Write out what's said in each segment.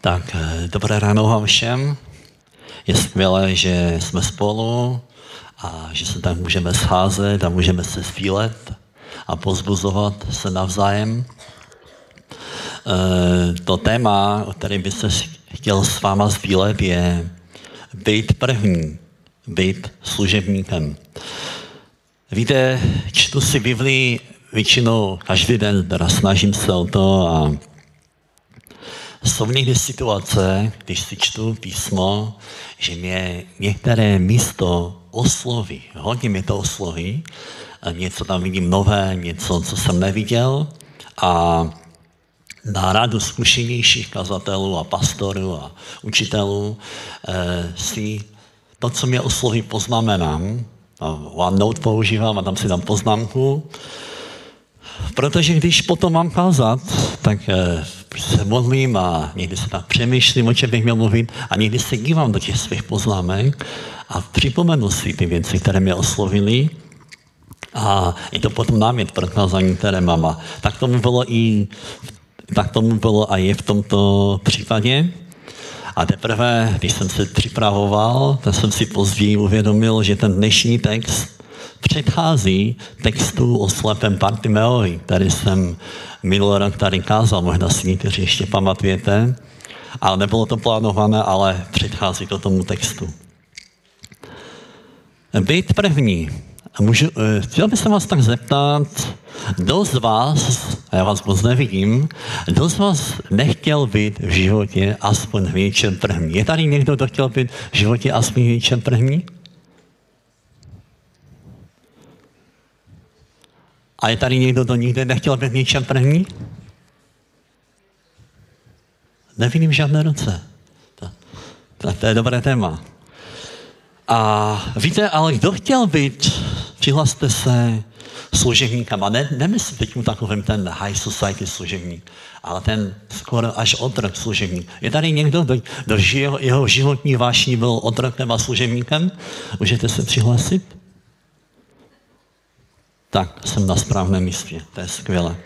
Tak, eh, dobré ráno vám všem. Je skvělé, že jsme spolu a že se tam můžeme scházet a můžeme se sdílet a pozbuzovat se navzájem. Eh, to téma, o kterém bych se chtěl s váma sdílet, je být první, být služebníkem. Víte, čtu si Biblii většinou každý den, teda snažím se o to a jsou někdy situace, když si čtu písmo, že mě některé místo osloví, hodně mě to osloví, něco tam vidím nové, něco, co jsem neviděl a na radu zkušenějších kazatelů a pastorů a učitelů eh, si to, co mě osloví, poznamenám. OneNote používám a tam si dám poznámku. Protože když potom mám kázat, tak eh, se modlím a někdy se tak přemýšlím, o čem bych měl mluvit a někdy se dívám do těch svých poznámek a připomenu si ty věci, které mě oslovily a je to potom námět pro kázání, které mám. A tak tomu bylo i tak tomu bylo a je v tomto případě. A teprve, když jsem se připravoval, tak jsem si později uvědomil, že ten dnešní text předchází textu o slepém Bartimeovi, který jsem minulý rok tady kázal, možná si někteří ještě pamatujete. Ale nebylo to plánované, ale předchází to tomu textu. Být první. Můžu, eh, chtěl bych se vás tak zeptat, kdo z vás, a já vás moc nevidím, kdo z vás nechtěl být v životě aspoň v něčem první? Je tady někdo, kdo chtěl být v životě aspoň v něčem první? A je tady někdo, kdo nikdy nechtěl být v něčem první? Nevidím žádné ruce. To, to, to je dobré téma. A víte, ale kdo chtěl být, přihlaste se služebníkama. Ne, nemyslím teď takovým ten high society služebník, ale ten skoro až otrok služebník. Je tady někdo, kdo, kdo žije, jeho životní vášní byl otrokem a služebníkem? Můžete se přihlásit? Tak, jsem na správném místě, to je skvělé.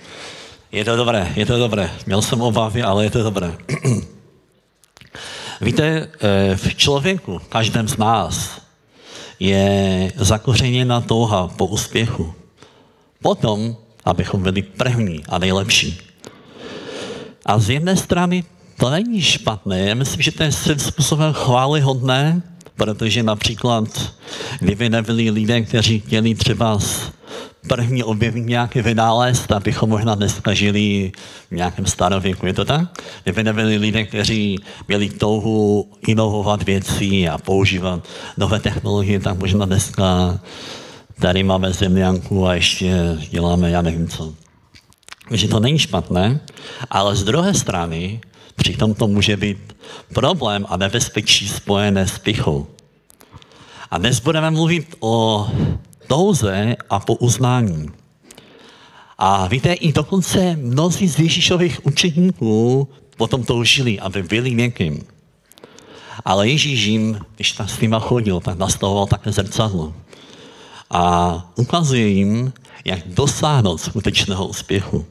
Je to dobré, je to dobré. Měl jsem obavy, ale je to dobré. Víte, eh, v člověku, každém z nás, je zakořeněna touha po úspěchu. Potom, abychom byli první a nejlepší. A z jedné strany to není špatné. Já myslím, že to je svým způsobem chválihodné, protože například, kdyby nebyli lidé, kteří chtěli třeba první objevit nějaký vynález, abychom možná dneska žili v nějakém starověku. Je to tak? Kdyby nebyli lidé, kteří měli touhu inovovat věci a používat nové technologie, tak možná dneska tady máme zemňanku a ještě děláme, já nevím co. Takže to není špatné, ale z druhé strany přitom to může být problém a nebezpečí spojené s pichou. A dnes budeme mluvit o touze a po uznání. A víte, i dokonce mnozí z Ježíšových učeníků potom toužili, aby byli někým. Ale Ježíš jim, když tam s nima chodil, tak nastavoval také zrcadlo. A ukazuje jim, jak dosáhnout skutečného úspěchu.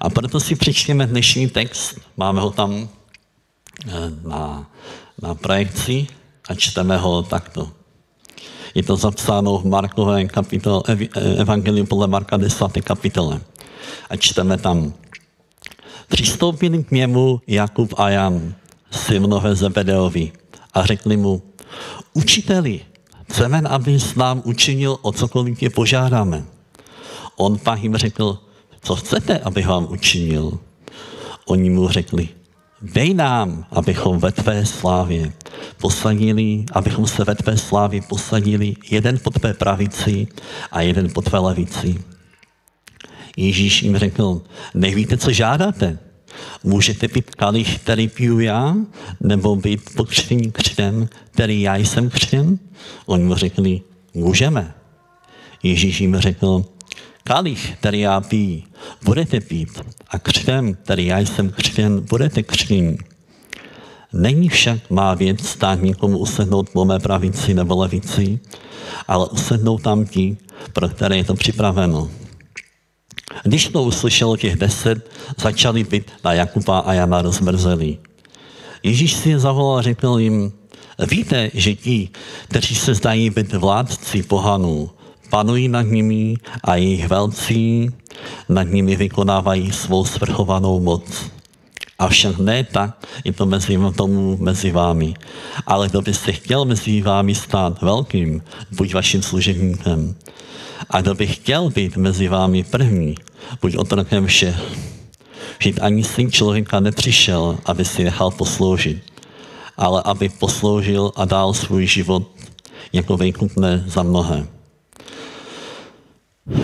A proto si přečtěme dnešní text, máme ho tam eh, na, na projekci a čteme ho takto. Je to zapsáno v Markové kapitole, Evangelium podle Marka 10. kapitole. A čteme tam. Přistoupili k němu Jakub a Jan, synové Zebedeovi, a řekli mu, učiteli, chceme, aby nám učinil, o cokoliv tě požádáme. On pak jim řekl, co chcete, abych vám učinil? Oni mu řekli, dej nám, abychom ve tvé slávě posadili, abychom se ve tvé slávě posadili jeden po tvé pravici a jeden po tvé levici. Ježíš jim řekl, nevíte, co žádáte? Můžete pít kalich, který piju já, nebo být pokřtěný křtem, který já jsem křtěn? Oni mu řekli, můžeme. Ježíš jim řekl, kalich, který já piju, budete pít a křtem, který já jsem křtěn, budete křtění. Není však má věc stát někomu usednout po mé pravici nebo levici, ale usednou tam ti, pro které je to připraveno. Když to uslyšelo těch deset, začali být na Jakuba a Jana rozmrzeli. Ježíš si je zavolal a řekl jim, víte, že ti, kteří se zdají být vládci pohanů, panují nad nimi a jejich velcí nad nimi vykonávají svou svrchovanou moc. Avšak ne tak, je to mezi tomu mezi vámi. Ale kdo byste chtěl mezi vámi stát velkým, buď vaším služebníkem. A kdo by chtěl být mezi vámi první, buď otrokem všech. Vždyť ani syn člověka nepřišel, aby si nechal posloužit, ale aby posloužil a dal svůj život jako výkupné za mnohé.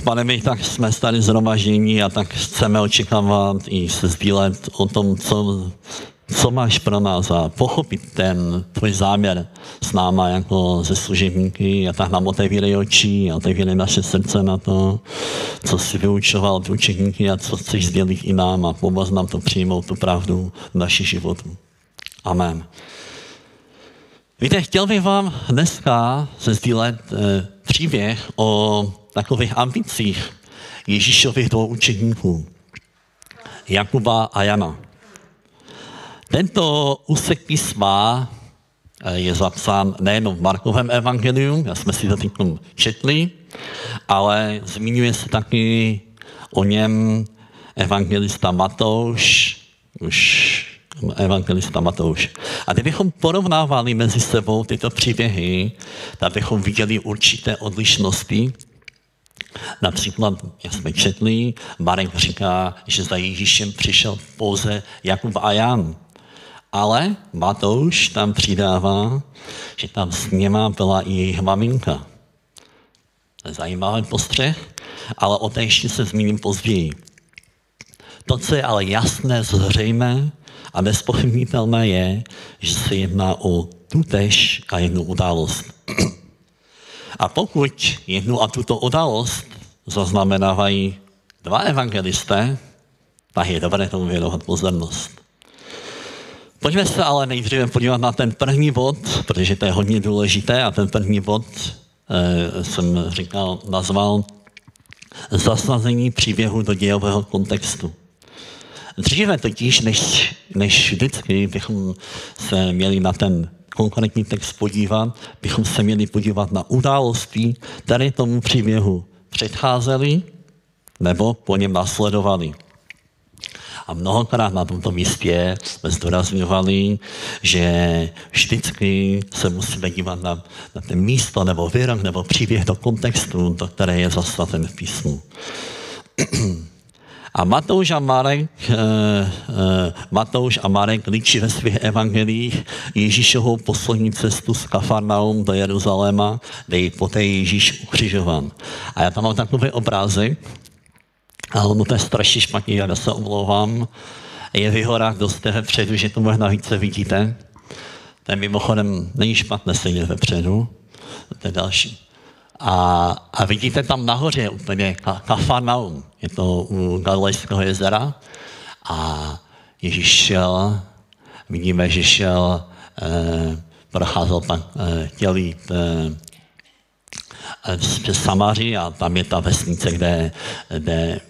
Pane, my tak jsme tady zhromaždění a tak chceme očekávat i se sdílet o tom, co, co máš pro nás a pochopit ten tvůj záměr s náma jako ze služebníky a tak nám otevírej oči a otevírej naše srdce na to, co jsi vyučoval ty učeníky a co chceš sdělit i nám a pomoct nám to přijmout tu pravdu v naší životu. Amen. Víte, chtěl bych vám dneska se sdílet eh, příběh o takových ambicích Ježíšových dvou učeníků, Jakuba a Jana. Tento úsek písma eh, je zapsán nejen v Markovém evangeliu, já jsme si to teď četli, ale zmiňuje se taky o něm evangelista Matouš, už evangelista Matouš. A kdybychom porovnávali mezi sebou tyto příběhy, tak bychom viděli určité odlišnosti. Například, jak jsme četli, Marek říká, že za Ježíšem přišel pouze Jakub a Jan. Ale Matouš tam přidává, že tam s něma byla i jejich maminka. Zajímavý postřeh, ale o té ještě se zmíním později. To, co je ale jasné, zřejmé, a nespochybnitelné je, že se jedná o tutež a jednu událost. A pokud jednu a tuto událost zaznamenávají dva evangelisté, tak je dobré tomu věnovat pozornost. Pojďme se ale nejdříve podívat na ten první bod, protože to je hodně důležité a ten první bod e, jsem říkal, nazval zasazení příběhu do dějového kontextu. Dříve totiž, než, než vždycky bychom se měli na ten konkrétní text podívat, bychom se měli podívat na události, které tomu příběhu předcházely nebo po něm následovali. A mnohokrát na tomto místě jsme zdůrazňovali, že vždycky se musíme dívat na, na ten místo nebo výrok nebo příběh do kontextu, do které je zastaven v písmu. A Matouš a Marek, uh, uh, Matouš a Marek líčí ve svých evangelích Ježíšovou poslední cestu z Kafarnaum do Jeruzaléma, kde je poté Ježíš ukřižovan. A já tam mám takový obrázek, ale ono to je strašně špatně, já se omlouvám. Je v horách dost vepředu, že to možná více vidíte. Je mimochodem, není špatné sedět vepředu. To je další. A, a vidíte tam nahoře úplně Kafarnaum, je to u Galilejského jezera. A Ježíš šel, vidíme, že šel, eh, procházel tam, eh, chtěl jít eh, přes Samaří a tam je ta vesnice, kde, kde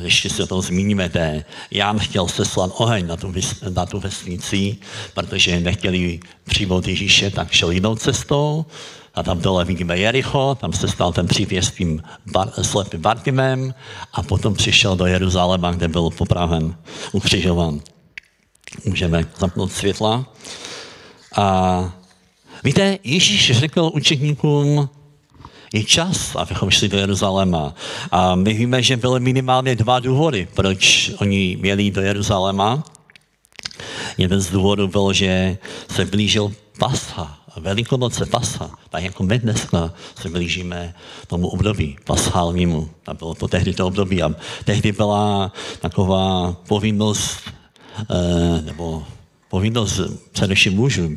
ještě se to zmíníme, kde Jan chtěl seslat oheň na tu, na tu vesnici, protože nechtěli přijmout Ježíše, tak šel jinou cestou a tam dole vidíme Jericho, tam se stal ten příběh s tím bar, slepým Bartimem a potom přišel do Jeruzaléma, kde byl popraven, ukřižovan. Můžeme zapnout světla. A víte, Ježíš řekl učeníkům, je čas, abychom šli do Jeruzaléma. A my víme, že byly minimálně dva důvody, proč oni měli do Jeruzaléma. Jeden z důvodů byl, že se blížil Pascha, Velikonoce Pascha, tak jako my dneska se blížíme tomu období paschálnímu. A bylo to tehdy to období. A tehdy byla taková povinnost, eh, nebo povinnost především mužů,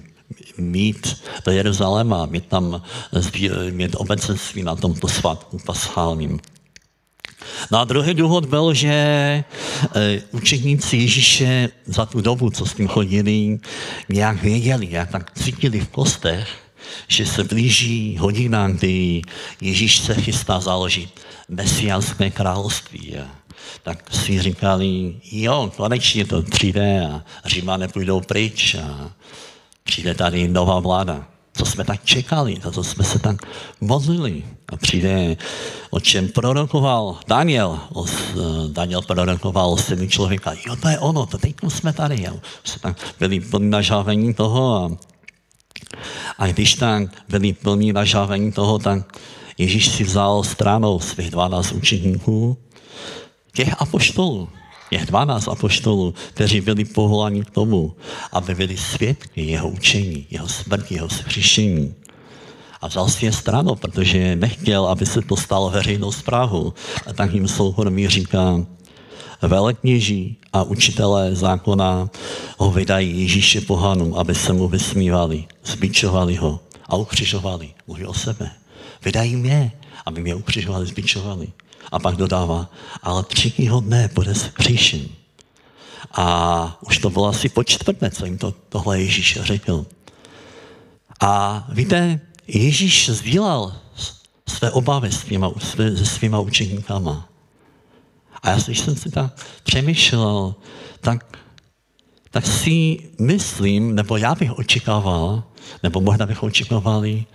mít do Jeruzaléma, mít tam mít obecenství na tomto svatku paschálním. No a druhý důvod byl, že e, učeníci Ježíše za tu dobu, co s ním chodili, nějak věděli, jak tak cítili v kostech, že se blíží hodina, kdy Ježíš se chystá založit mesiánské království. tak si říkali, jo, konečně to přijde a Říma nepůjdou pryč a přijde tady nová vláda. Co jsme tak čekali, za to jsme se tak modlili. A přijde, o čem prorokoval Daniel. O, Daniel prorokoval syny člověka. Jo, to je ono, to teď jsme tady. Jo. Jsme tak byli plní nažávení toho a, a když tak byli plní nažávení toho, tak Ježíš si vzal stranou svých 12 učeníků, těch apoštolů, těch 12 apoštolů, kteří byli povoláni k tomu, aby byli svědky jeho učení, jeho smrti, jeho zkříšení. A vzal si je stranou, protože nechtěl, aby se to stalo veřejnou zprávu. A tak jim souhromí říká, velekněží a učitelé zákona ho vydají Ježíše pohanům, aby se mu vysmívali, zbičovali ho a ukřižovali. Mluví o sebe. Vydají mě, aby mě ukřižovali, zbičovali. A pak dodává, ale třetího dne bude zkříšen. A už to bylo asi po čtvrté, co jim to, tohle Ježíš řekl. A víte, Ježíš sdílel své obavy s těma, se svýma učeníkama. A já, když jsem si tak přemýšlel, tak, tak si myslím, nebo já bych očekával, nebo možná bychom očekávali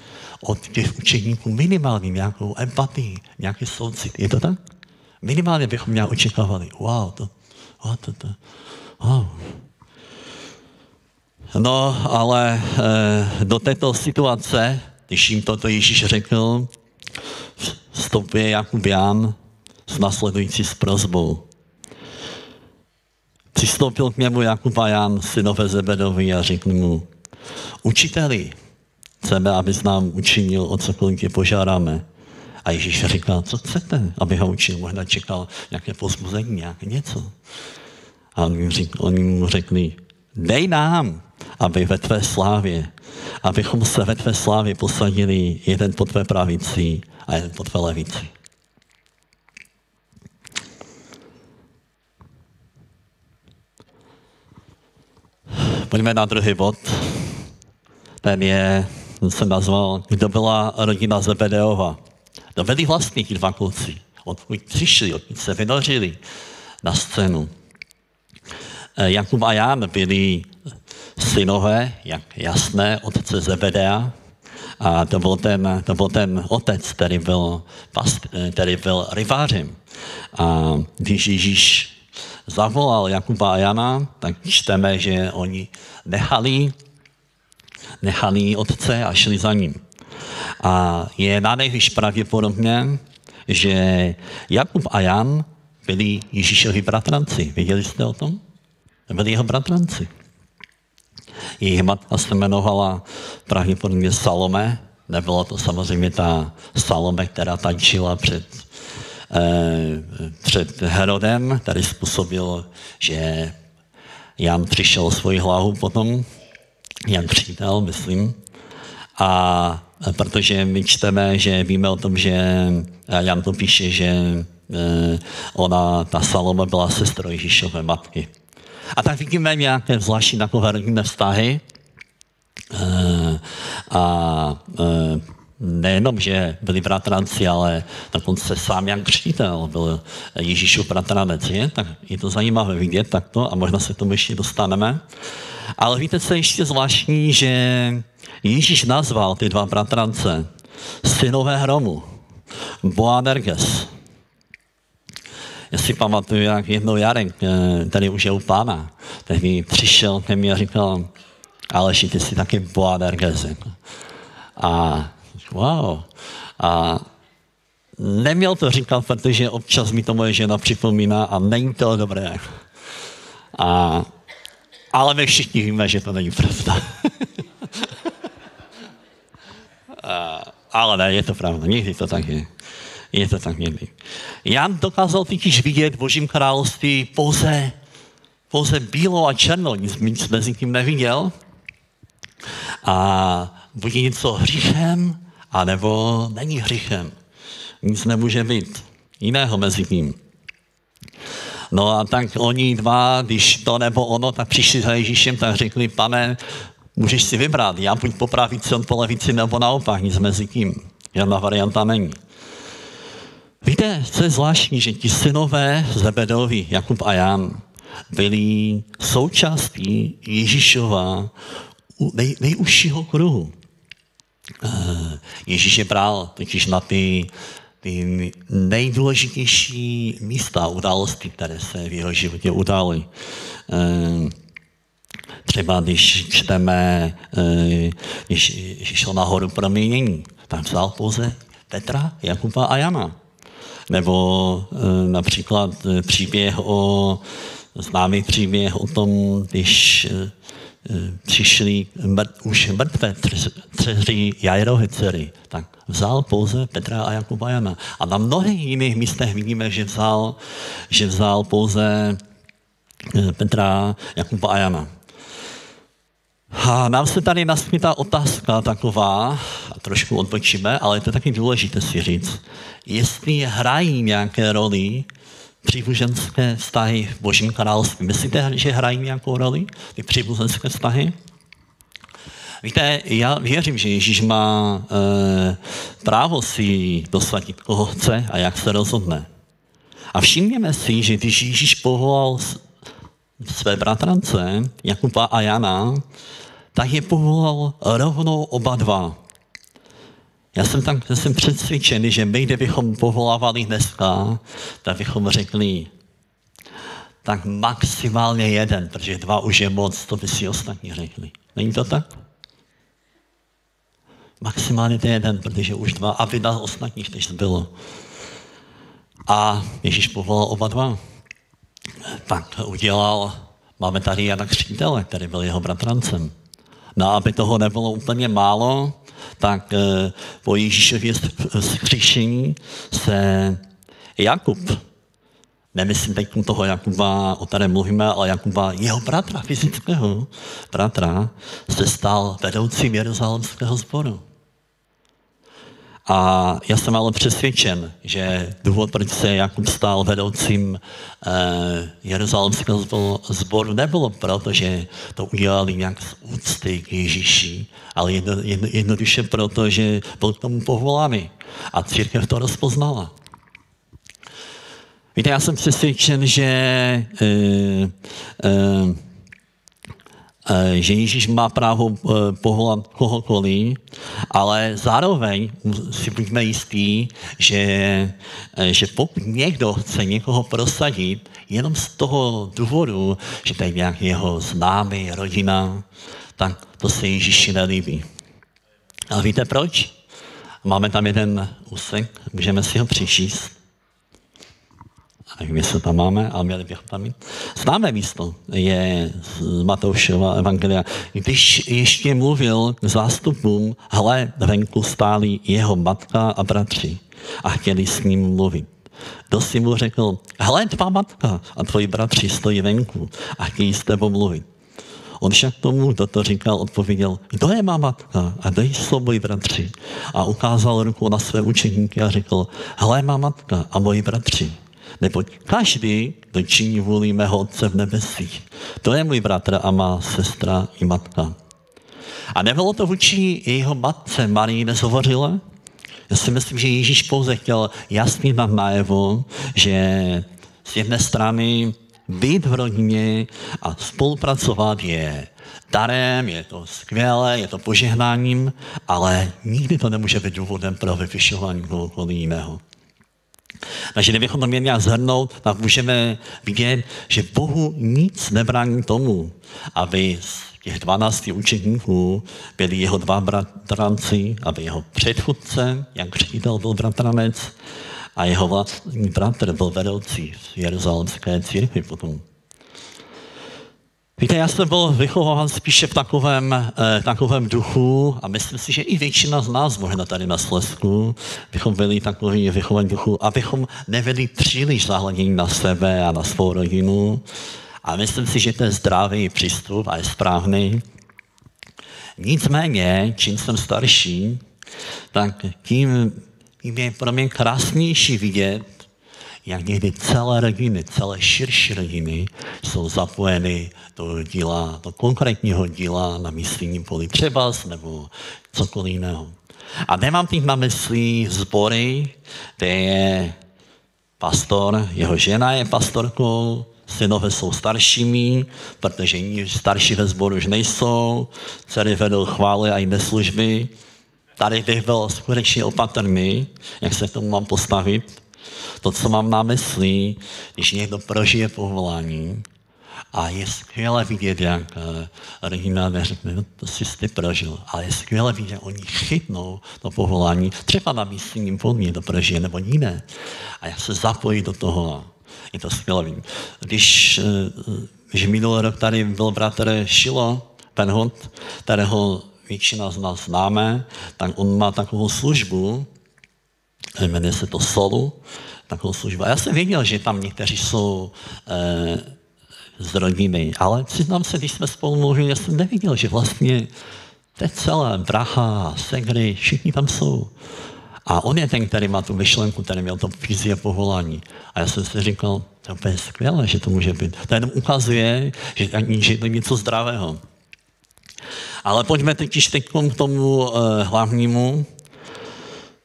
od těch učeníků minimálně nějakou empatii, nějaký soucit. Je to tak? Minimálně bychom nějak očekávali. Wow, to, wow, to, to, wow. No, ale e, do této situace, když jim toto Ježíš řekl, vstupuje Jakub Jan s nasledující s prozbou. Přistoupil k němu Jakub a Jan, synové Zebedovi a řekl mu, učiteli, chceme, abys nám učinil, o cokoliv tě požádáme. A Ježíš říkal, co chcete, aby ho učil. Možná čekal nějaké pozbuzení, nějaké něco. A oni, řekli, oni mu řekli, dej nám, aby ve tvé slávě, abychom se ve tvé slávě posadili jeden po tvé pravici a jeden po tvé levici. Pojďme na druhý bod. Ten je jsem nazval, kdo byla rodina Zebedeova. To byli vlastně ti dva kluci. Odkud přišli, odkud se vynořili na scénu. Eh, Jakub a Jan byli synové, jak jasné, otce Zebedea. A to byl ten, to byl ten otec, který byl, eh, který byl rivářem. A když Ježíš zavolal Jakuba a Jana, tak čteme, že oni nechali nechali otce a šli za ním. A je na nejvíc pravděpodobně, že Jakub a Jan byli Ježíšovi bratranci. Věděli jste o tom? Byli jeho bratranci. Jejich matka se jmenovala pravděpodobně Salome. Nebyla to samozřejmě ta Salome, která tančila před, eh, před Herodem, který způsobil, že Jan přišel svoji hlavu potom Jan Přítel, myslím. A protože my čteme, že víme o tom, že Jan to píše, že eh, ona, ta Salome byla sestrou Ježíšové matky. A tak vidíme nějaké zvláštní takové rodinné vztahy. A nejenom, že byli bratranci, ale dokonce sám Jan Křtitel byl Ježíšův bratranec. Je? Tak je to zajímavé vidět takto a možná se tomu ještě dostaneme. Ale víte, co je ještě zvláštní, že Ježíš nazval ty dva bratrance synové hromu, Boanerges. Já si pamatuju, jak jednou Jarek, eh, tady už je u pána, mi přišel ke mně a říkal, ale ty jsi taky Boanerges. A wow. A neměl to říkat, protože občas mi to moje žena připomíná a není to dobré. A ale my všichni víme, že to není pravda. ale ne, je to pravda, někdy to tak je. Je to tak někdy. Jan dokázal totiž vidět v Božím království pouze, pouze bílo a černo, nic, nic mezi tím neviděl. A buď něco hříchem, anebo není hříchem. Nic nemůže být jiného mezi tím. No a tak oni dva, když to nebo ono, tak přišli za Ježíšem, tak řekli, pane, můžeš si vybrat, já buď po pravici, on po levici, nebo naopak, nic mezi tím. Žádná varianta není. Víte, co je zvláštní, že ti synové Zebedovi, Jakub a Jan, byli součástí Ježíšova nej, nejužšího kruhu. Eh, Ježíš je bral totiž na ty, ty nejdůležitější místa, události, které se v jeho životě udály. Eh, třeba když čteme, eh, když šel nahoru proměnění, tak vzal pouze Petra, Jakuba a Jana. Nebo například příběh o, známý příběh o tom, když přišli mrt, už mrtvé Jairohy dcery, tak vzal pouze Petra a Jakuba Jana. A na mnohých jiných místech vidíme, že vzal, že vzal pouze eh, Petra, Jakuba a Jana. A nám se tady naskytá otázka taková, a trošku odbočíme, ale je to taky důležité si říct, jestli hrají nějaké roli příbuzenské vztahy v Božím království. Myslíte, že hrají nějakou roli ty příbuzenské vztahy? Víte, já věřím, že Ježíš má e, právo si dosadit, koho chce a jak se rozhodne. A všimněme si, že když Ježíš povolal své bratrance, Jakuba a Jana, tak je povolal rovnou oba dva. Já jsem tak jsem přesvědčený, že my, kdybychom povolávali dneska, tak bychom řekli, tak maximálně jeden, protože dva už je moc, to by si ostatní řekli. Není to tak? Maximálně ten jeden, protože už dva, aby na ostatních než bylo. A Ježíš povolal oba dva. Tak udělal, máme tady Jana Křtitele, který byl jeho bratrancem. No aby toho nebylo úplně málo, tak eh, po Ježíšově zkříšení se Jakub, nemyslím teď toho Jakuba, o kterém mluvíme, ale Jakuba, jeho bratra, fyzického bratra, se stal vedoucím Jeruzalemského sboru. A já jsem ale přesvědčen, že důvod, proč se Jakub stal vedoucím eh, Jeruzalemského sboru, nebylo proto, že to udělali nějak z úcty k Ježíši, ale jedno, jedno, jednoduše proto, že byl k tomu povolány. A církev to rozpoznala. Víte, já jsem přesvědčen, že eh, Eh, že Ježíš má právo eh, povolat kohokoliv, ale zároveň si buďme jistí, že, eh, že pokud někdo chce někoho prosadit, jenom z toho důvodu, že je nějak jeho známý, rodina, tak to se Ježíši nelíbí. A víte proč? Máme tam jeden úsek, můžeme si ho přečíst nevím, jestli tam máme, ale měli bychom tam mít. Známé místo je z Matoušova evangelia. Když ještě mluvil k zástupům, hle, venku stáli jeho matka a bratři a chtěli s ním mluvit. Kdo si mu řekl, hle, tvá matka a tvoji bratři stojí venku a chtějí s tebou mluvit. On však tomu, kdo to říkal, odpověděl, kdo je má matka a kdo jsou moji bratři. A ukázal ruku na své učeníky a řekl, hle, má matka a moji bratři. Neboť každý, kdo činí vůli mého Otce v nebesích, to je můj bratr a má sestra i matka. A nebylo to vůči jeho matce Marii nezhovořile? Já si myslím, že Ježíš pouze chtěl jasně dát najevo, že z jedné strany být v rodině a spolupracovat je darem, je to skvělé, je to požehnáním, ale nikdy to nemůže být důvodem pro vyvyšování kohokoliv jiného. Takže kdybychom to měli nějak zhrnout, tak můžeme vidět, že Bohu nic nebrání tomu, aby z těch 12 učeníků byli jeho dva bratranci, aby jeho předchůdce, jak ředitel byl bratranec, a jeho vlastní bratr byl vedoucí v Jeruzalemské církvi potom. Víte, já jsem byl vychován spíše v takovém, eh, takovém duchu a myslím si, že i většina z nás možná tady na Slesku bychom byli takový vychovaní duchu, abychom nevedli příliš zahledění na sebe a na svou rodinu. A myslím si, že to je zdravý přístup a je správný. Nicméně, čím jsem starší, tak tím, tím je pro mě krásnější vidět, jak někdy celé rodiny, celé širší rodiny jsou zapojeny do díla, do konkrétního díla na misijním poli třeba nebo cokoliv jiného. A nemám tím na mysli sbory, kde je pastor, jeho žena je pastorkou, synové jsou staršími, protože starší ve sboru už nejsou, dcery vedou chvály a jiné služby. Tady bych byl skutečně opatrný, jak se k tomu mám postavit. To, co mám na mysli, když někdo prožije povolání, a je skvěle vidět, jak uh, Regina neřekne, no to jsi ty prožil, ale je skvěle vidět, jak oni chytnou to povolání, třeba na místním podmě to prožije, nebo jiné. A jak se zapojí do toho. Je to skvělé. Když, když minulý rok tady byl bratr Šilo, Penhot, kterého většina z nás známe, tak on má takovou službu, jmenuje se to Solu, takovou službu. A já jsem věděl, že tam někteří jsou eh, z rodiny. Ale přiznám se, když jsme spolu mluvili, já jsem neviděl, že vlastně to je celé, bracha, segry, všichni tam jsou. A on je ten, který má tu myšlenku, který měl to fyzie povolání. A já jsem si říkal, to je skvělé, že to může být. To jenom ukazuje, že, že to je něco zdravého. Ale pojďme teď k tomu uh, hlavnímu,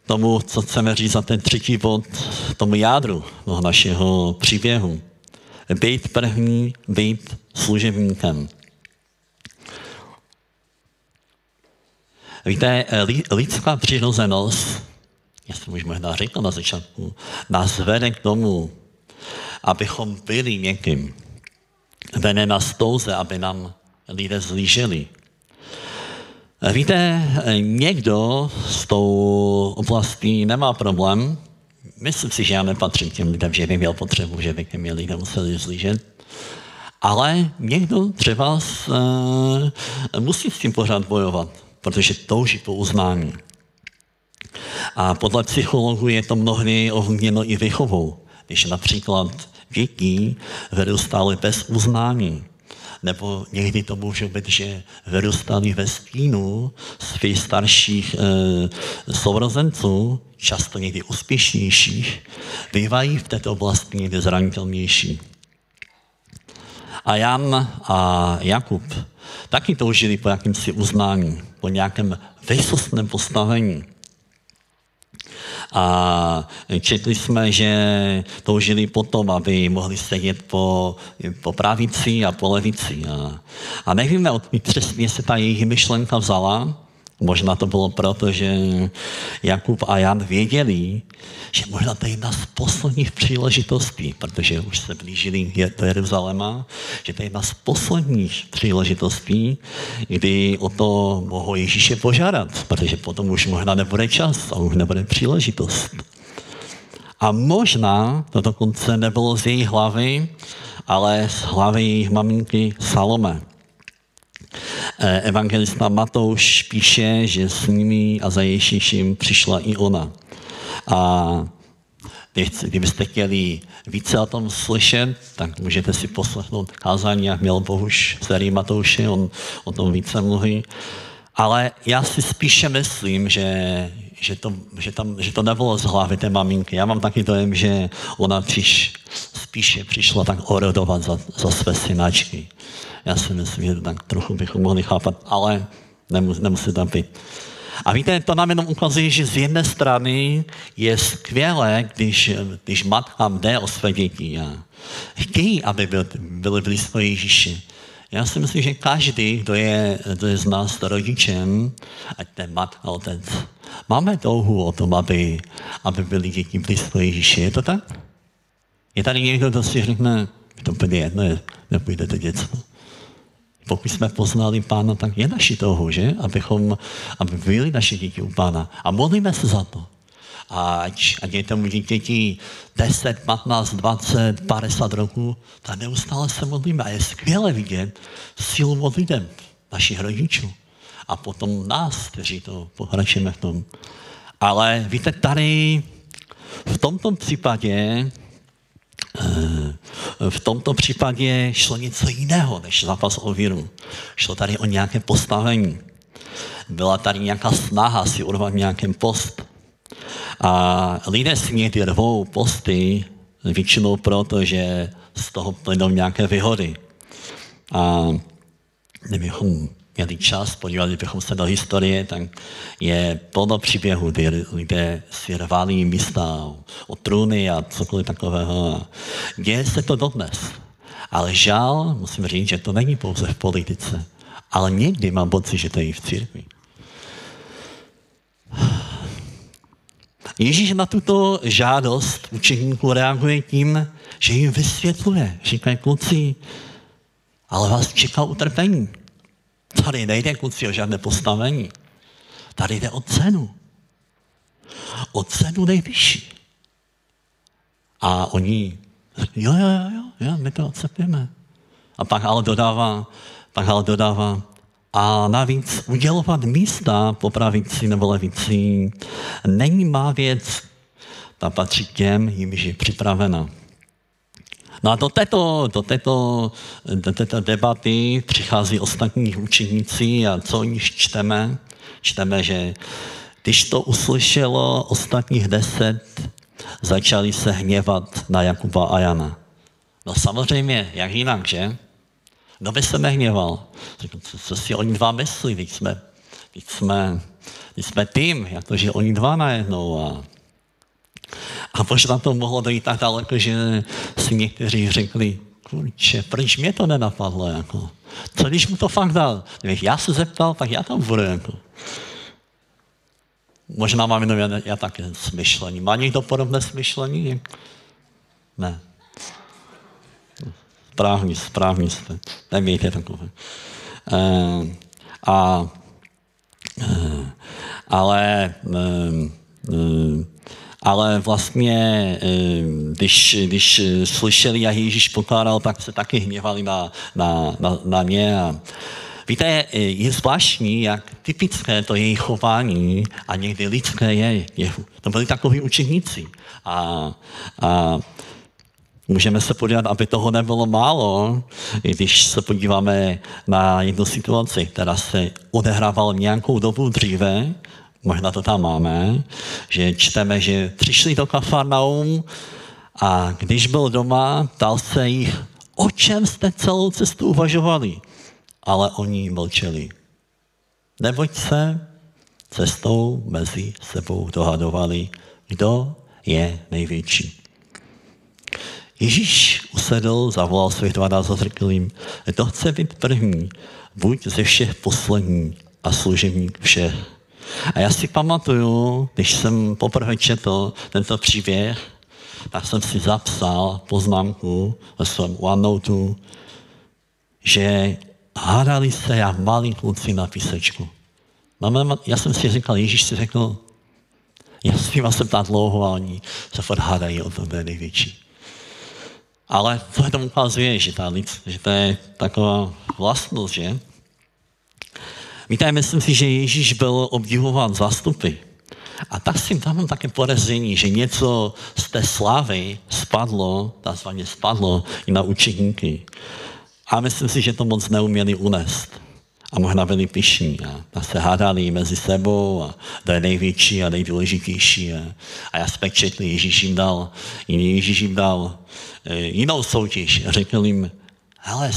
tomu, co chceme říct za ten třetí bod, tomu jádru toho našeho příběhu být první, být služebníkem. Víte, lidská přirozenost, jsem už možná řekl na začátku, nás vede k tomu, abychom byli někým. Vede nás touze, aby nám lidé zlíželi. Víte, někdo s tou oblastí nemá problém, myslím si, že já nepatřím těm lidem, že bych měl potřebu, že by ke mě lidé museli zlížet. Ale někdo třeba uh, musí s tím pořád bojovat, protože touží po uznání. A podle psychologů je to mnohdy ovlivněno i vychovou. Když například děti vyrůstaly bez uznání, nebo někdy to může být, že vyrůstali ve stínu svých starších e, sourozenců, často někdy úspěšnějších, bývají v této oblasti někdy zranitelnější. A Jan a Jakub taky toužili po jakýmsi uznání, po nějakém vysostném postavení. A četli jsme, že toužili potom, aby mohli sedět po, po pravici a po levici. A, a nevíme, odkud přesně se ta jejich myšlenka vzala, Možná to bylo proto, že Jakub a Jan věděli, že možná to je jedna z posledních příležitostí, protože už se blížili do Jeruzaléma, že to je jedna z posledních příležitostí, kdy o to mohou Ježíše požádat, protože potom už možná nebude čas a už nebude příležitost. A možná to dokonce nebylo z její hlavy, ale z hlavy jejich maminky Salome. Eh, evangelista Matouš píše, že s nimi a za Ježíšem přišla i ona. A kdybyste chtěli více o tom slyšet, tak můžete si poslechnout kázání, jak měl Bohuž v sérii Matouše, on o tom více mluví. Ale já si spíše myslím, že, že, to, že, tam, že to nebylo z hlavy té maminky. Já mám taky dojem, že ona přiš, spíše přišla tak orodovat za, za své synačky. Já si myslím, že tak trochu bychom mohli chápat, ale nemus, nemusí tam být. A víte, to nám jenom ukazuje, že z jedné strany je skvělé, když, když matka jde o své děti a chtějí, aby byli, byli blízko Ježíši. Já si myslím, že každý, kdo je, kdo je z nás rodičem, ať ten matka, otec, máme touhu o tom, aby, aby byli děti blízko Ježíši. Je to tak? Je tady někdo, kdo si řekne, to úplně jedno, nepůjdete děcko pokud jsme poznali Pána, tak je naši toho, že? Abychom, aby byli naše děti u Pána. A modlíme se za to. Ať, ať je tomu dítěti 10, 15, 20, 50 roků, tak neustále se modlíme. A je skvěle vidět sílu modliteb našich rodičů. A potom nás, kteří to pokračujeme v tom. Ale víte, tady v tomto případě v tomto případě šlo něco jiného než zápas o víru. Šlo tady o nějaké postavení. Byla tady nějaká snaha si urvat nějaký post. A lidé si někdy rvou posty většinou proto, že z toho plynou nějaké výhody. A kdybychom měli čas, podívali bychom se do historie, tak je plno příběhů, kdy lidé si rvali místa o trůny a cokoliv takového. Děje se to dodnes. Ale žál, musím říct, že to není pouze v politice, ale někdy mám pocit, že to je i v církvi. Ježíš na tuto žádost učeníků reaguje tím, že jim vysvětluje. Říkají, kluci, ale vás čeká utrpení. Tady nejde kluci o žádné postavení. Tady jde o cenu. O cenu nejvyšší. A oni, jo, jo, jo, jo, jo my to akceptujeme. A pak ale dodává, pak ale dodává, a navíc udělovat místa po pravici nebo levici není má věc, ta patří těm, jimž je připravena. No a do této, do této, do této debaty přichází ostatní učeníci a co oni čteme? Čteme, že když to uslyšelo ostatních deset, začali se hněvat na Jakuba a Jana. No samozřejmě, jak jinak, že? No by se nehněval. Řekl, co, co si oni dva myslí, když jsme, když jsme, když jsme tým, jakože oni dva najednou. A, a možná to mohlo dojít tak daleko, že si někteří řekli, kurče, proč mě to nenapadlo? Jako? Co když mu to fakt dal? Když já se zeptal, tak já tam budu. Jako. Možná mám jenom já, já také smyšlení. Má někdo podobné smyšlení? Ne. Správný, správný jste. Nemějte takové. E, a, e, ale e, ale vlastně, když, když slyšeli, jak Ježíš pokládal, tak se taky hněvali na, na, na, na ně. A víte, je zvláštní, jak typické to jejich chování a někdy lidské je. je to byli takoví učeníci. A, a Můžeme se podívat, aby toho nebylo málo, když se podíváme na jednu situaci, která se odehrávala nějakou dobu dříve, možná to tam máme, že čteme, že přišli do Kafarnaum a když byl doma, ptal se jich, o čem jste celou cestu uvažovali? Ale oni mlčeli. Neboť se cestou mezi sebou dohadovali, kdo je největší. Ježíš usedl, zavolal svých dvanáct řekl jim, kdo chce být první, buď ze všech poslední a služebník všech. A já si pamatuju, když jsem poprvé četl tento příběh, tak jsem si zapsal poznámku ve svém OneNote, že hádali se jak malí kluci na písečku. Já jsem si říkal, Ježíš si řekl, já s nima jsem tak dlouho a oni se furt hádají o to největší. Ale to tomu ukazuje, že, ta, že to je taková vlastnost, že? Víte, myslím si, že Ježíš byl obdivován zástupy. A tak si tam mám také podezření, že něco z té slávy spadlo, takzvaně spadlo i na učeníky. A myslím si, že to moc neuměli unést. A možná byli pišní a, a se hádali mezi sebou a to je největší a nejdůležitější. A, a já jsme četli, Ježíš jim dal, Ježíš jim dal e, jinou soutěž. Řekl jim, hele,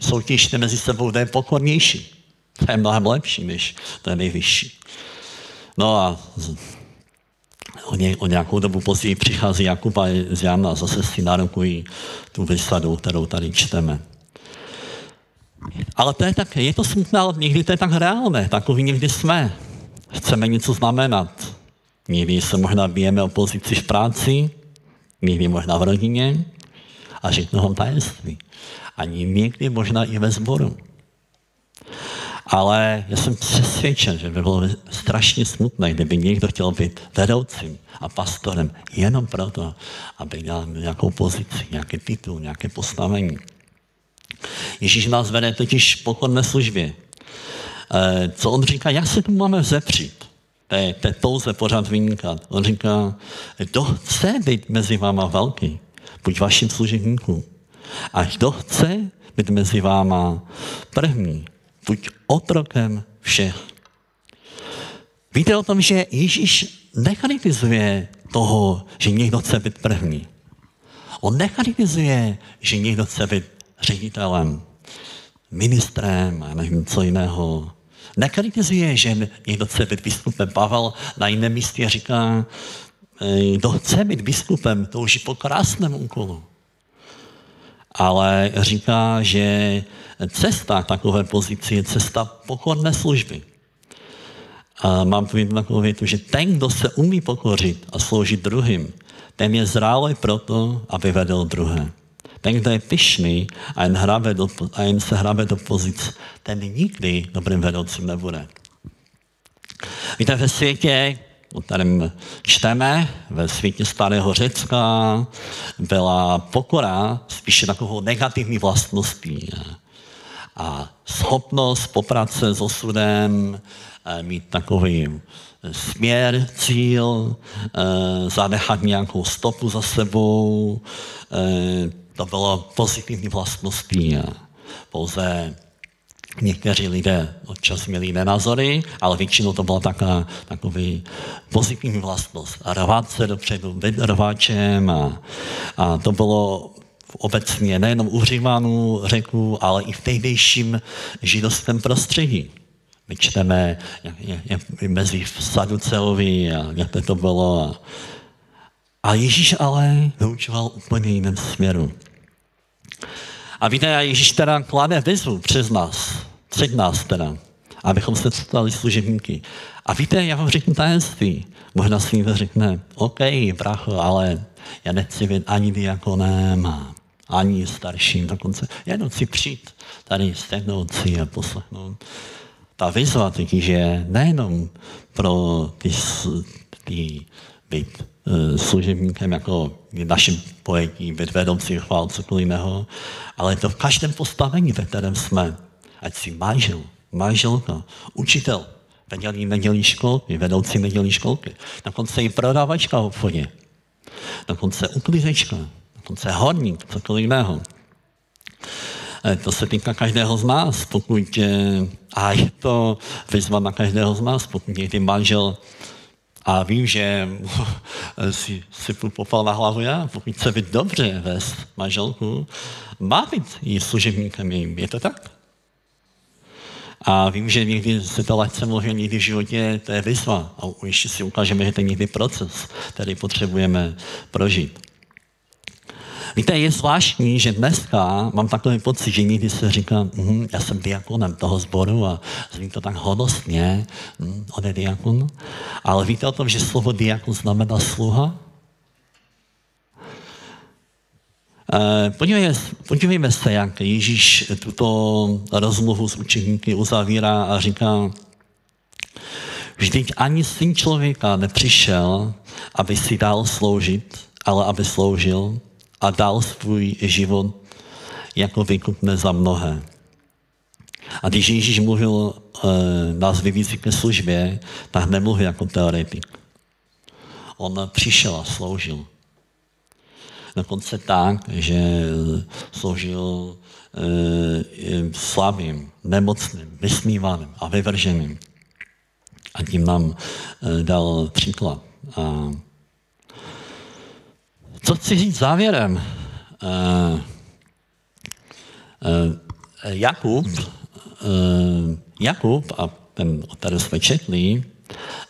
soutěžte mezi sebou, to je pokornější. To je mnohem lepší, než je nejvyšší. No a o, ně, o nějakou dobu později přichází Jakub a z Jana a zase si narokují tu vysadu, kterou tady čteme. Ale to je tak, je to smutné, ale někdy to je tak reálné, takový někdy jsme. Chceme něco znamenat. Někdy se možná bijeme o pozici v práci, někdy možná v rodině a řeknu vám tajemství. Ani někdy možná i ve sboru. Ale já jsem přesvědčen, že by bylo strašně smutné, kdyby někdo chtěl být vedoucím a pastorem jenom proto, aby měl nějakou pozici, nějaký titul, nějaké postavení. Ježíš nás vede totiž pochodné službě. E, co on říká, jak se tu máme vzepřít? To je, to je touze pořád vynikat. On říká, kdo chce být mezi váma velký, buď vaším služebníkům. A kdo chce být mezi váma první, buď otrokem všech. Víte o tom, že Ježíš nechanitizuje toho, že někdo chce být první. On nechanitizuje, že někdo chce být ředitelem. ministrem a nevím co jiného. Nekritizuje, že někdo chce být biskupem. Pavel na jiném místě říká, kdo chce být biskupem, touží po krásném úkolu. Ale říká, že cesta takové pozici je cesta pokorné služby. A mám tu jednu takovou větu, že ten, kdo se umí pokořit a sloužit druhým, ten je zrálý proto, aby vedl druhé. Ten, kdo je pyšný a jen, hrabe do, a jen se hrabe do pozic, ten nikdy dobrým vedoucím nebude. Víte, ve světě, o kterém čteme, ve světě starého Řecka, byla pokora spíše takovou negativní vlastností. A schopnost poprat se s osudem, eh, mít takový směr, cíl, eh, zanechat nějakou stopu za sebou. Eh, to bylo pozitivní vlastností. Pouze někteří lidé občas měli jiné názory, ale většinou to byla taková, takový pozitivní vlastnost. A rvát se dopředu, být rváčem a, a to bylo obecně nejenom u Římanů, řeků, ale i v tehdejším židovském prostředí. My čteme jak, jak, jak mezi Saduceovi a jak to bylo. A, a Ježíš ale vyučoval úplně jiném směru. A víte, a Ježíš teda klade výzvu přes nás, před nás teda, abychom se stali služebníky. A víte, já vám řeknu tajemství. Možná si někdo řekne, OK, bracho, ale já nechci být ani diakonem, ani starším dokonce. Jenom si přijít tady stehnout si a poslechnout ta výzva totiž je nejenom pro ty, ty být uh, služebníkem jako našem pojetí, být vedoucí chvál, cokoliv jiného, ale to v každém postavení, ve kterém jsme. Ať si manžel, manželka, učitel, vedělí nedělí školky, vedoucí nedělí školky, dokonce i prodávačka v obchodě, dokonce uklízečka, dokonce horník, cokoliv jiného. Eh, to se týká každého z nás, pokud, a je to vyzva na každého z nás, pokud někdy manžel a vím, že si, si popal na hlavu já, pokud chce být dobře vést manželku, má být i služebníkem jim. Je to tak? A vím, že někdy se to lehce může někdy v životě, to je výzva. A ještě si ukážeme, že to je někdy proces, který potřebujeme prožít. Víte, je zvláštní, že dneska mám takový pocit, že někdy se říká, hm, já jsem diakonem toho sboru a zní to tak hodostně, hm, on je diakon. Ale víte o tom, že slovo diakon znamená sluha? Eh, podívejme, podívejme se, jak Ježíš tuto rozmluvu s učeníky uzavírá a říká, vždyť ani syn člověka nepřišel, aby si dal sloužit, ale aby sloužil a dal svůj život jako výkupné za mnohé. A když Ježíš mluvil e, nás vyvící ke službě, tak nemluvil jako teoretik. On přišel a sloužil. Dokonce tak, že sloužil e, slabým, nemocným, vysmívaným a vyvrženým. A tím nám e, dal příklad. A co chci říct závěrem? Uh, uh, Jakub, uh, Jakub a ten, který jsme četli,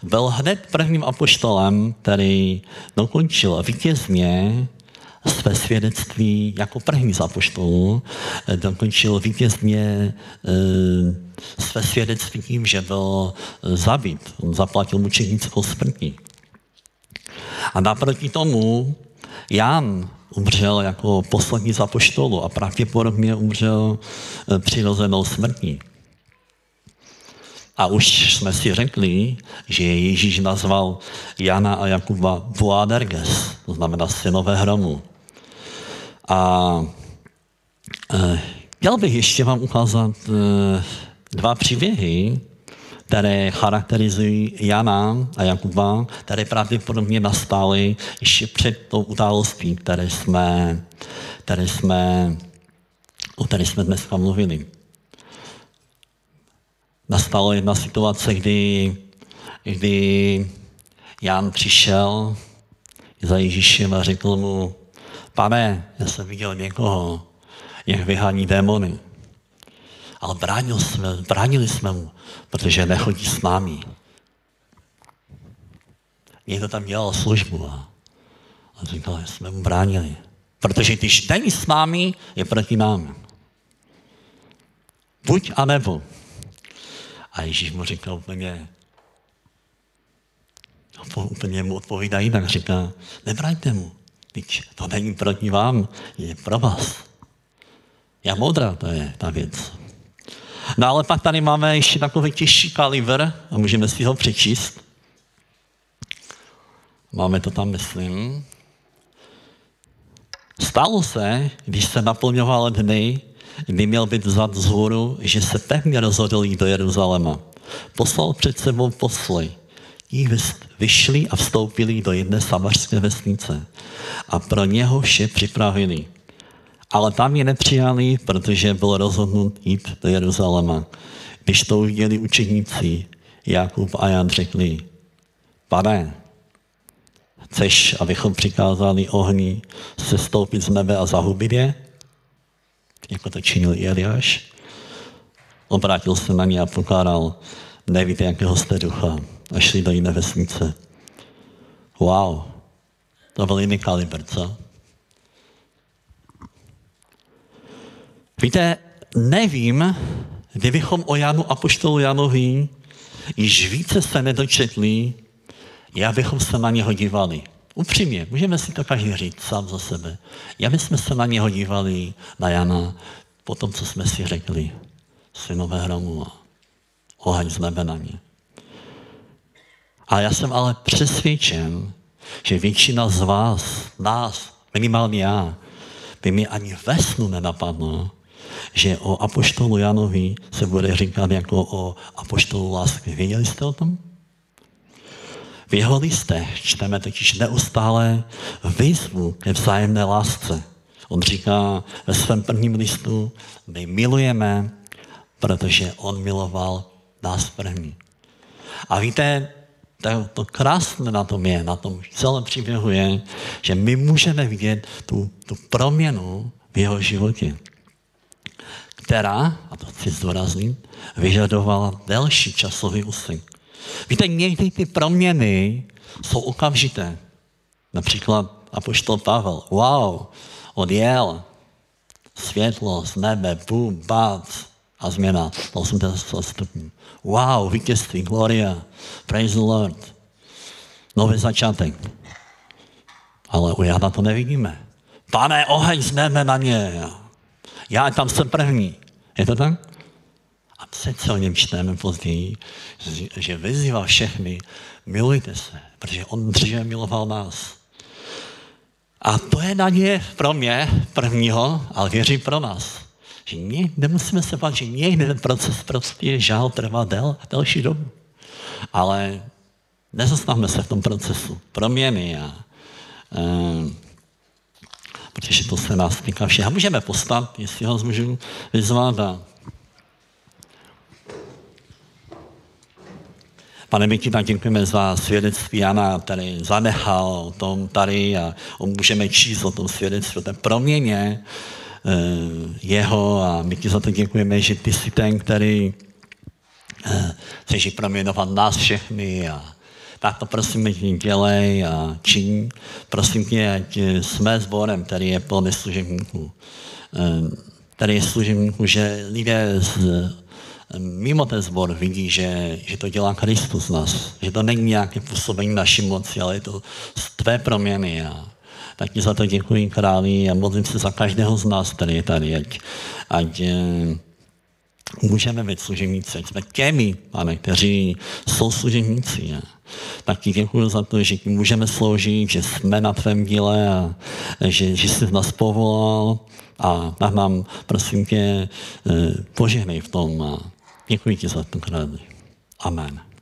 byl hned prvním apoštolem, který dokončil vítězně své svědectví jako první z apoštolů, dokončil vítězně své svědectví tím, že byl zabit. On zaplatil mučenickou smrtí. A naproti tomu Jan umřel jako poslední z apoštolů a pravděpodobně umřel eh, přirozenou smrtí. A už jsme si řekli, že Ježíš nazval Jana a Jakuba Boanerges, to znamená synové hromu. A e, chtěl bych ještě vám ukázat e, dva příběhy, které charakterizují Jana a Jakuba, které pravděpodobně nastaly ještě před tou událostí, které jsme, které jsme, o které jsme dneska mluvili. Nastala jedna situace, kdy, kdy Jan přišel za Ježíšem a řekl mu, pane, já jsem viděl někoho, jak vyhání démony. ale bránil jsme, bránili jsme mu, protože nechodí s námi. Někdo tam dělal službu a, a říkal, že jsme mu bránili. Protože když není s námi, je proti nám. Buď a nebo. A Ježíš mu říkal úplně, úplně mu odpovídá jinak, říká, nebraňte mu, teď to není proti vám, je pro vás. Já modrá, to je ta věc. No ale pak tady máme ještě takový těžší kalibr a můžeme si ho přečíst. Máme to tam, myslím. Stalo se, když se naplňoval dny, kdy měl být vzat z hůru, že se pevně rozhodl jít do Jeruzaléma. Poslal před sebou posly. Ti vyšli a vstoupili do jedné samařské vesnice a pro něho vše připravili. Ale tam je nepřijali, protože byl rozhodnut jít do Jeruzaléma. Když to uviděli učeníci, Jakub a Jan řekli, pane, chceš, abychom přikázali ohni se stoupit z nebe a zahubit je? Jako to činil Eliáš. Obrátil se na ně a pokládal, nevíte, jakého jste ducha. A šli do jiné vesnice. Wow, to byl jiný kalibr, co? Víte, nevím, kdybychom o Janu a poštolu Janovi již více se nedočetli, jak bychom se na něho dívali. Upřímně, můžeme si to každý říct sám za sebe. Jak bychom se na něho dívali, na Jana, po tom, co jsme si řekli, synové hromu a oheň z nebe na ně. A já jsem ale přesvědčen, že většina z vás, nás, minimálně já, by mi ani ve snu nenapadlo, že o apoštolu Janovi se bude říkat jako o apoštolu lásky. Věděli jste o tom? V jeho listech čteme totiž neustále výzvu ke vzájemné lásce. On říká ve svém prvním listu, my milujeme, protože on miloval nás první. A víte, to, to krásné na tom je, na tom celém příběhu je, že my můžeme vidět tu, tu proměnu v jeho životě, která, a to chci zdůraznit, vyžadovala delší časový úsek. Víte, někdy ty proměny jsou okamžité. Například apoštol Pavel, wow, odjel, světlo z nebe, bum, bác, a změna 80 stupňů. Wow, vítězství, gloria, praise the Lord. Nový začátek. Ale u Jana to nevidíme. Pane, oheň z nebe na ně. Já tam jsem první. Je to tak? A přece o něm čteme později, že vyzývá všechny, milujte se, protože on dříve miloval nás. A to je naděje pro mě prvního, ale věří pro nás. Že ně, nemusíme se bát, že někdy ten proces prostě žál trvá del, delší dobu. Ale nezastavme se v tom procesu proměny a um, protože to se nás týká všeho. Můžeme postat, jestli ho můžu vyzvat Pane, ti tak děkujeme za svědectví. Jana, který zanechal o tom tady a můžeme číst o tom svědectví, o té proměně eh, jeho. A my ti za to děkujeme, že ty jsi ten, který eh, chceš proměnovat nás všechny a tak to prosím dělej a čiň. Prosím tě, ať jsme sborem, který je plný služebníků. Eh, který je služebníků, že lidé z mimo ten zbor vidí, že, že to dělá Kristus nás, že to není nějaké působení naší moci, ale je to z tvé proměny. A tak ti za to děkuji králi a modlím se za každého z nás, který je tady, ať, ať eh, můžeme být služebníci, ať jsme těmi, pane, kteří jsou služebníci. Tak ti děkuji za to, že ti můžeme sloužit, že jsme na tvém díle a že, že jsi nás povolal a tak nám, prosím tě, eh, požehnej v tom. A Děkuji ti za to. Amen.